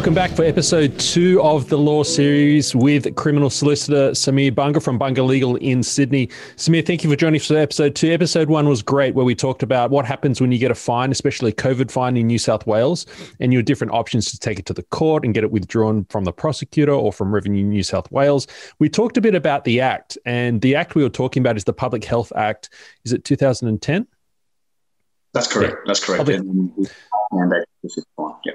Welcome back for episode two of the Law Series with criminal solicitor Samir Bunga from Bunga Legal in Sydney. Samir, thank you for joining us for episode two. Episode one was great, where we talked about what happens when you get a fine, especially a COVID fine in New South Wales, and your different options to take it to the court and get it withdrawn from the prosecutor or from Revenue New South Wales. We talked a bit about the Act, and the Act we were talking about is the Public Health Act. Is it 2010? That's correct. Yeah. That's correct. Public- yeah.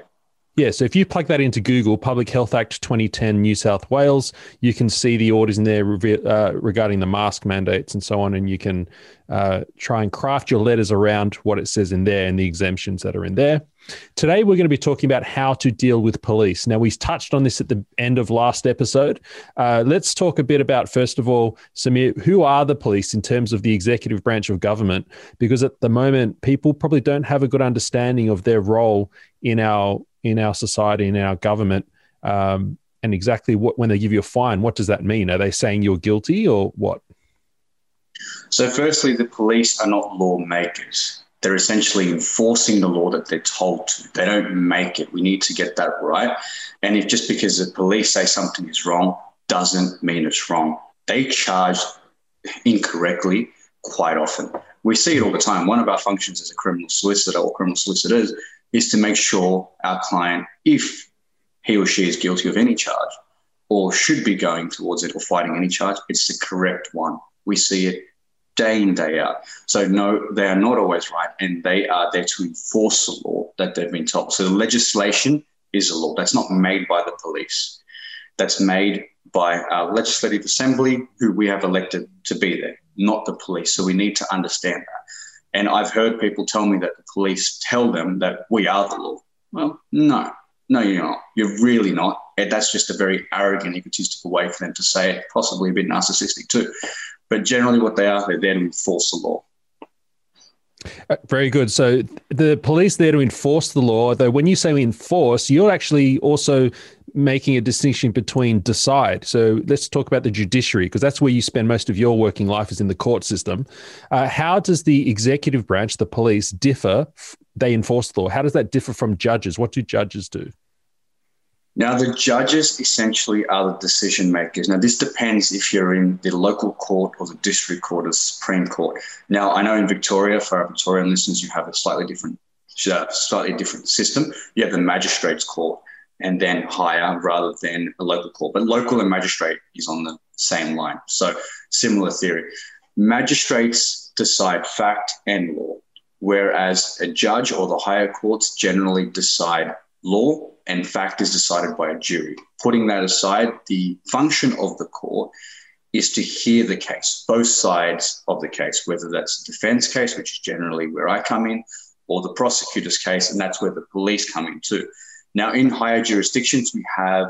Yeah, so if you plug that into Google, Public Health Act 2010, New South Wales, you can see the orders in there uh, regarding the mask mandates and so on, and you can uh, try and craft your letters around what it says in there and the exemptions that are in there. Today, we're going to be talking about how to deal with police. Now, we touched on this at the end of last episode. Uh, let's talk a bit about, first of all, Samir, who are the police in terms of the executive branch of government? Because at the moment, people probably don't have a good understanding of their role in our in our society, in our government, um, and exactly what when they give you a fine, what does that mean? Are they saying you're guilty or what? So, firstly, the police are not lawmakers. They're essentially enforcing the law that they're told to. They don't make it. We need to get that right. And if just because the police say something is wrong doesn't mean it's wrong, they charge incorrectly quite often. We see it all the time. One of our functions as a criminal solicitor or criminal solicitors is to make sure our client, if he or she is guilty of any charge or should be going towards it or fighting any charge, it's the correct one. We see it day in, day out. So, no, they are not always right, and they are there to enforce the law that they've been told. So, the legislation is a law that's not made by the police, that's made by our legislative assembly, who we have elected to be there, not the police. So, we need to understand that. And I've heard people tell me that the police tell them that we are the law. Well, no, no, you're not. You're really not. And that's just a very arrogant, egotistical way for them to say it, possibly a bit narcissistic too. But generally, what they are, they're there to enforce the law. Uh, very good. So the police there to enforce the law, though when you say enforce, you're actually also making a distinction between decide. So let's talk about the judiciary because that's where you spend most of your working life is in the court system. Uh, how does the executive branch, the police, differ? They enforce the law. How does that differ from judges? What do judges do? Now, the judges essentially are the decision makers. Now, this depends if you're in the local court or the district court or the Supreme Court. Now, I know in Victoria, for our Victorian listeners, you have a slightly different, uh, slightly different system. You have the magistrates court and then higher rather than a local court. But local and magistrate is on the same line. So, similar theory. Magistrates decide fact and law, whereas a judge or the higher courts generally decide law and fact is decided by a jury. Putting that aside, the function of the court is to hear the case, both sides of the case, whether that's a defense case, which is generally where I come in, or the prosecutor's case, and that's where the police come in too. Now, in higher jurisdictions, we have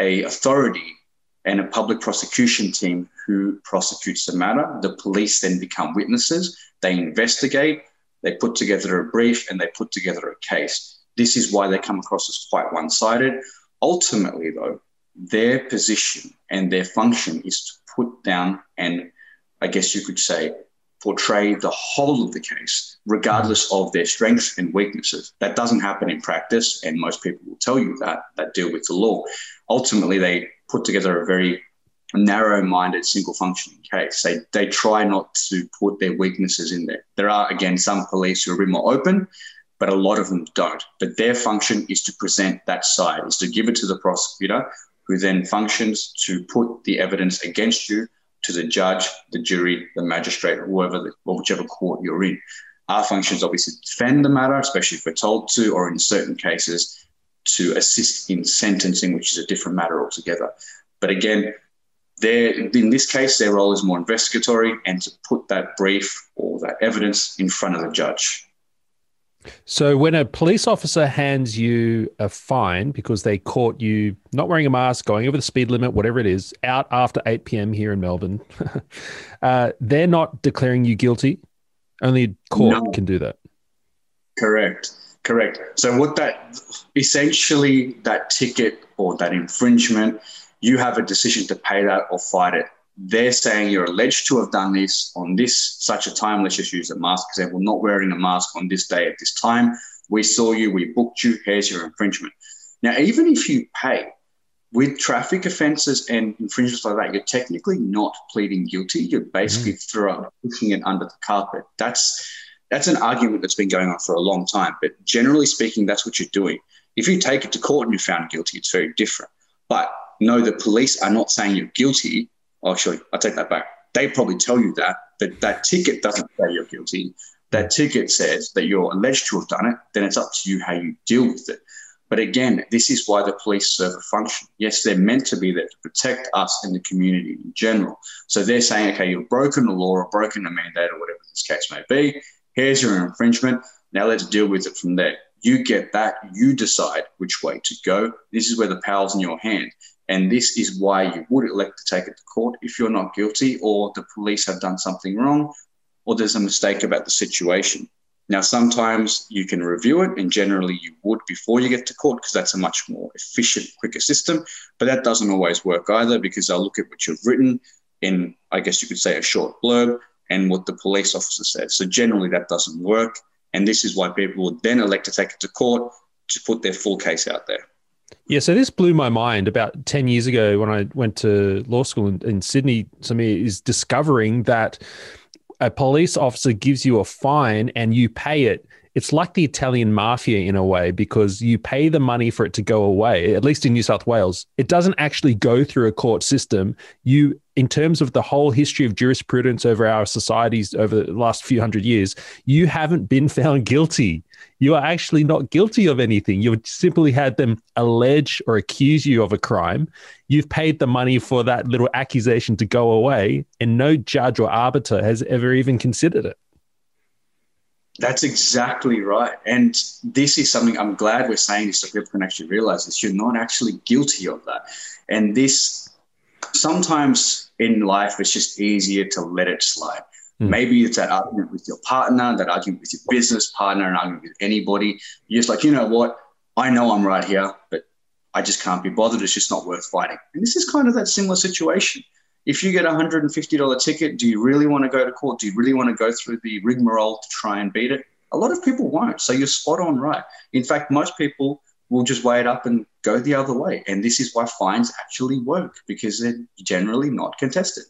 a authority and a public prosecution team who prosecutes the matter. The police then become witnesses. They investigate, they put together a brief, and they put together a case. This is why they come across as quite one sided. Ultimately, though, their position and their function is to put down and I guess you could say portray the whole of the case, regardless of their strengths and weaknesses. That doesn't happen in practice, and most people will tell you that that deal with the law. Ultimately, they put together a very narrow-minded, single-functioning case. They they try not to put their weaknesses in there. There are again some police who are a bit more open, but a lot of them don't. But their function is to present that side, is to give it to the prosecutor, who then functions to put the evidence against you to the judge, the jury, the magistrate, whoever, the, or whichever court you're in. Our function is obviously to defend the matter, especially if we're told to, or in certain cases, to assist in sentencing, which is a different matter altogether. But again, in this case, their role is more investigatory and to put that brief or that evidence in front of the judge. So, when a police officer hands you a fine because they caught you not wearing a mask, going over the speed limit, whatever it is, out after 8 p.m. here in Melbourne, uh, they're not declaring you guilty. Only a court no. can do that. Correct. Correct. So, what that essentially, that ticket or that infringement, you have a decision to pay that or fight it they're saying you're alleged to have done this on this such a time. Let's just use a mask example, not wearing a mask on this day at this time. We saw you, we booked you, here's your infringement. Now, even if you pay, with traffic offences and infringements like that, you're technically not pleading guilty. You're basically mm. throwing, pushing it under the carpet. That's that's an argument that's been going on for a long time. But generally speaking, that's what you're doing. If you take it to court and you're found guilty, it's very different. But no, the police are not saying you're guilty. Actually, I take that back. They probably tell you that, but that ticket doesn't say you're guilty. That ticket says that you're alleged to have done it. Then it's up to you how you deal with it. But again, this is why the police serve a function. Yes, they're meant to be there to protect us and the community in general. So they're saying, okay, you've broken the law or broken a mandate or whatever this case may be. Here's your infringement. Now let's deal with it from there. You get that. You decide which way to go. This is where the power's in your hand. And this is why you would elect to take it to court if you're not guilty or the police have done something wrong or there's a mistake about the situation. Now, sometimes you can review it, and generally you would before you get to court because that's a much more efficient, quicker system. But that doesn't always work either because they'll look at what you've written in, I guess you could say, a short blurb and what the police officer said. So generally that doesn't work. And this is why people would then elect to take it to court to put their full case out there. Yeah, so this blew my mind about 10 years ago when I went to law school in, in Sydney. Samir is discovering that a police officer gives you a fine and you pay it, it's like the Italian mafia in a way because you pay the money for it to go away, at least in New South Wales. It doesn't actually go through a court system. You, in terms of the whole history of jurisprudence over our societies over the last few hundred years, you haven't been found guilty. You are actually not guilty of anything. You've simply had them allege or accuse you of a crime. You've paid the money for that little accusation to go away, and no judge or arbiter has ever even considered it. That's exactly right. And this is something I'm glad we're saying this so people can actually realize this. You're not actually guilty of that. And this sometimes in life it's just easier to let it slide. Mm. Maybe it's that argument with your partner, that argument with your business partner, an argument with anybody. You're just like, you know what? I know I'm right here, but I just can't be bothered. It's just not worth fighting. And this is kind of that similar situation if you get a $150 ticket, do you really want to go to court? Do you really want to go through the rigmarole to try and beat it? A lot of people won't. So you're spot on right. In fact, most people will just weigh it up and go the other way. And this is why fines actually work because they're generally not contested.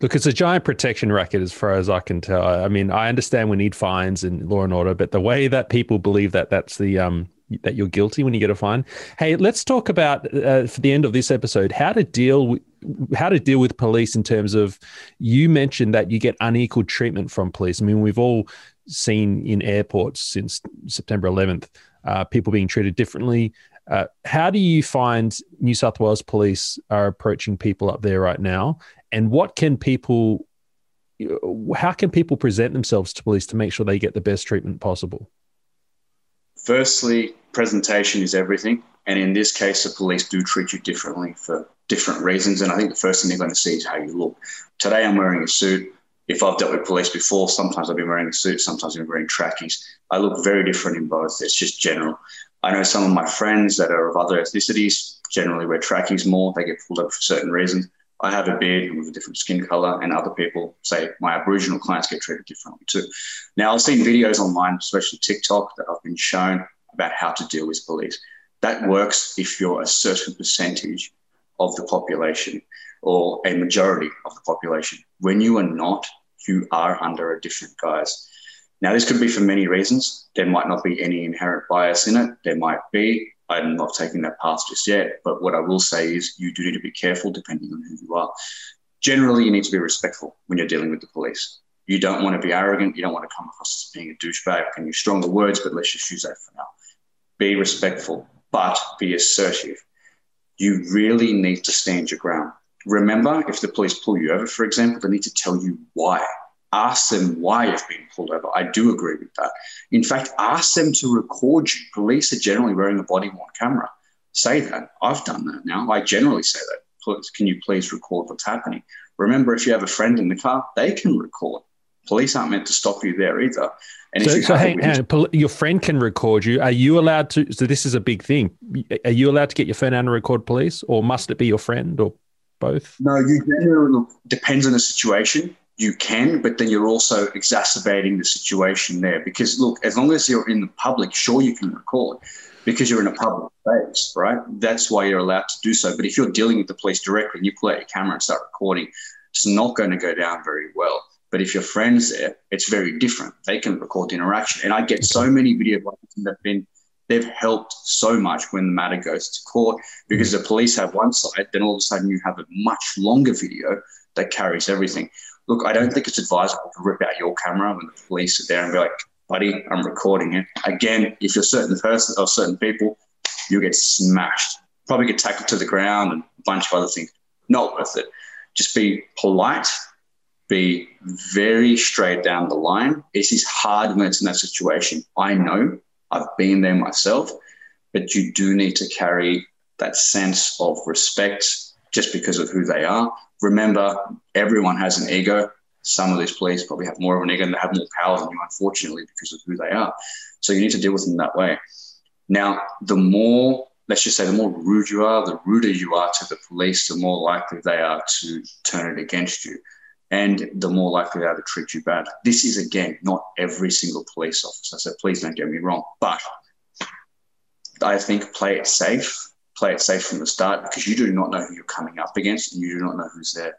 Look, it's a giant protection racket as far as I can tell. I mean, I understand we need fines and law and order, but the way that people believe that that's the um, that you're guilty when you get a fine. Hey, let's talk about uh, for the end of this episode how to deal with how to deal with police in terms of you mentioned that you get unequal treatment from police. I mean, we've all seen in airports since September 11th uh, people being treated differently. Uh, how do you find New South Wales police are approaching people up there right now? And what can people, how can people present themselves to police to make sure they get the best treatment possible? Firstly, presentation is everything. And in this case, the police do treat you differently for different reasons. And I think the first thing they're going to see is how you look. Today, I'm wearing a suit. If I've dealt with police before, sometimes I've been wearing a suit, sometimes I've been wearing trackies. I look very different in both. It's just general. I know some of my friends that are of other ethnicities generally wear trackies more. They get pulled up for certain reasons. I have a beard with a different skin color, and other people say my Aboriginal clients get treated differently too. Now, I've seen videos online, especially TikTok, that I've been shown about how to deal with police. That works if you're a certain percentage of the population or a majority of the population. When you are not, you are under a different guise. Now, this could be for many reasons. There might not be any inherent bias in it. There might be. I'm not taking that path just yet. But what I will say is you do need to be careful depending on who you are. Generally, you need to be respectful when you're dealing with the police. You don't want to be arrogant. You don't want to come across as being a douchebag. Can use stronger words, but let's just use that for now. Be respectful, but be assertive. You really need to stand your ground. Remember, if the police pull you over, for example, they need to tell you why ask them why you've been pulled over. I do agree with that. In fact, ask them to record you. Police are generally wearing a body worn camera. Say that. I've done that now. I generally say that. Please, can you please record what's happening? Remember, if you have a friend in the car, they can record. Police aren't meant to stop you there either. And so, so hang, hang, your friend can record you. Are you allowed to? So this is a big thing. Are you allowed to get your phone out and record police, or must it be your friend, or both? No, you generally depends on the situation you can, but then you're also exacerbating the situation there. Because look, as long as you're in the public, sure you can record. because you're in a public space, right? That's why you're allowed to do so. But if you're dealing with the police directly and you pull out your camera and start recording, it's not going to go down very well. But if your friend's there, it's very different. They can record the interaction. And I get so many video that have been they've helped so much when the matter goes to court because mm. the police have one side, then all of a sudden you have a much longer video that carries everything. Look, I don't think it's advisable to rip out your camera when the police are there and be like, buddy, I'm recording it. Again, if you're a certain person or certain people, you'll get smashed. Probably get tackled to the ground and a bunch of other things. Not worth it. Just be polite, be very straight down the line. It is hard when it's in that situation. I know I've been there myself, but you do need to carry that sense of respect just because of who they are. Remember, everyone has an ego. Some of these police probably have more of an ego and they have more power than you, unfortunately, because of who they are. So you need to deal with them that way. Now, the more, let's just say, the more rude you are, the ruder you are to the police, the more likely they are to turn it against you. And the more likely they are to treat you bad. This is, again, not every single police officer. So please don't get me wrong. But I think play it safe play it safe from the start because you do not know who you're coming up against and you do not know who's there.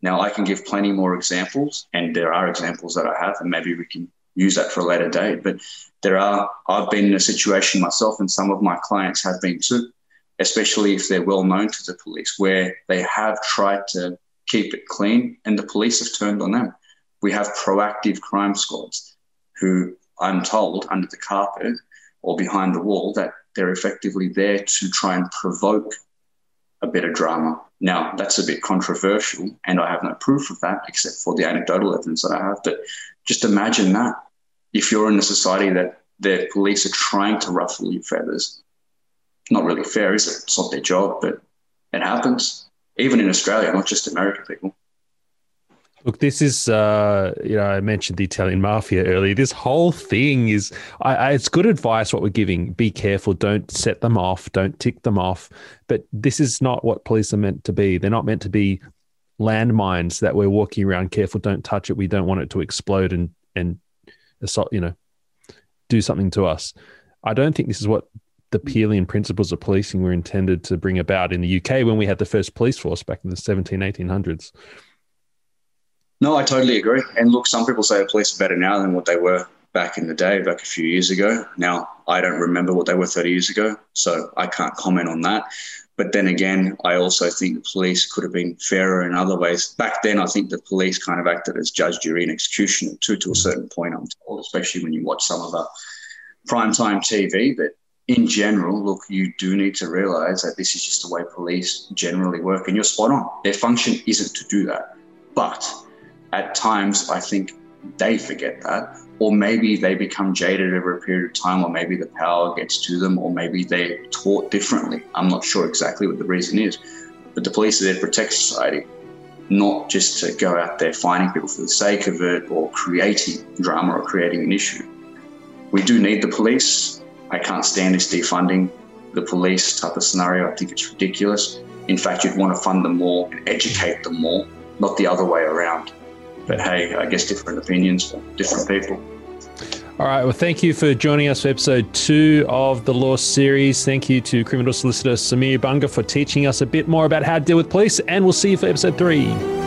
Now, I can give plenty more examples, and there are examples that I have, and maybe we can use that for a later date. But there are, I've been in a situation myself, and some of my clients have been too, especially if they're well known to the police, where they have tried to keep it clean and the police have turned on them. We have proactive crime squads who I'm told under the carpet or behind the wall that they're effectively there to try and provoke a bit of drama. Now, that's a bit controversial, and I have no proof of that except for the anecdotal evidence that I have. But just imagine that if you're in a society that the police are trying to ruffle your feathers, not really fair, is it? It's not their job, but it happens. Even in Australia, not just American people. Look, this is, uh, you know, I mentioned the Italian mafia earlier. This whole thing is, I, I, it's good advice what we're giving. Be careful. Don't set them off. Don't tick them off. But this is not what police are meant to be. They're not meant to be landmines that we're walking around careful. Don't touch it. We don't want it to explode and, and assault, you know, do something to us. I don't think this is what the Peelian principles of policing were intended to bring about in the UK when we had the first police force back in the 17, 1800s. No, I totally agree. And look, some people say the police are better now than what they were back in the day, back a few years ago. Now, I don't remember what they were 30 years ago, so I can't comment on that. But then again, I also think the police could have been fairer in other ways. Back then, I think the police kind of acted as judge, jury, and executioner too, to a certain point, I'm told, especially when you watch some of the primetime TV. But in general, look, you do need to realize that this is just the way police generally work, and you're spot on. Their function isn't to do that. But at times I think they forget that, or maybe they become jaded over a period of time, or maybe the power gets to them, or maybe they're taught differently. I'm not sure exactly what the reason is, but the police are there to protect society, not just to go out there finding people for the sake of it or creating drama or creating an issue. We do need the police. I can't stand this defunding the police type of scenario. I think it's ridiculous. In fact, you'd want to fund them more and educate them more, not the other way around. But hey, I guess different opinions for different people. All right. Well, thank you for joining us for episode two of the Law series. Thank you to criminal solicitor Samir Bunga for teaching us a bit more about how to deal with police. And we'll see you for episode three.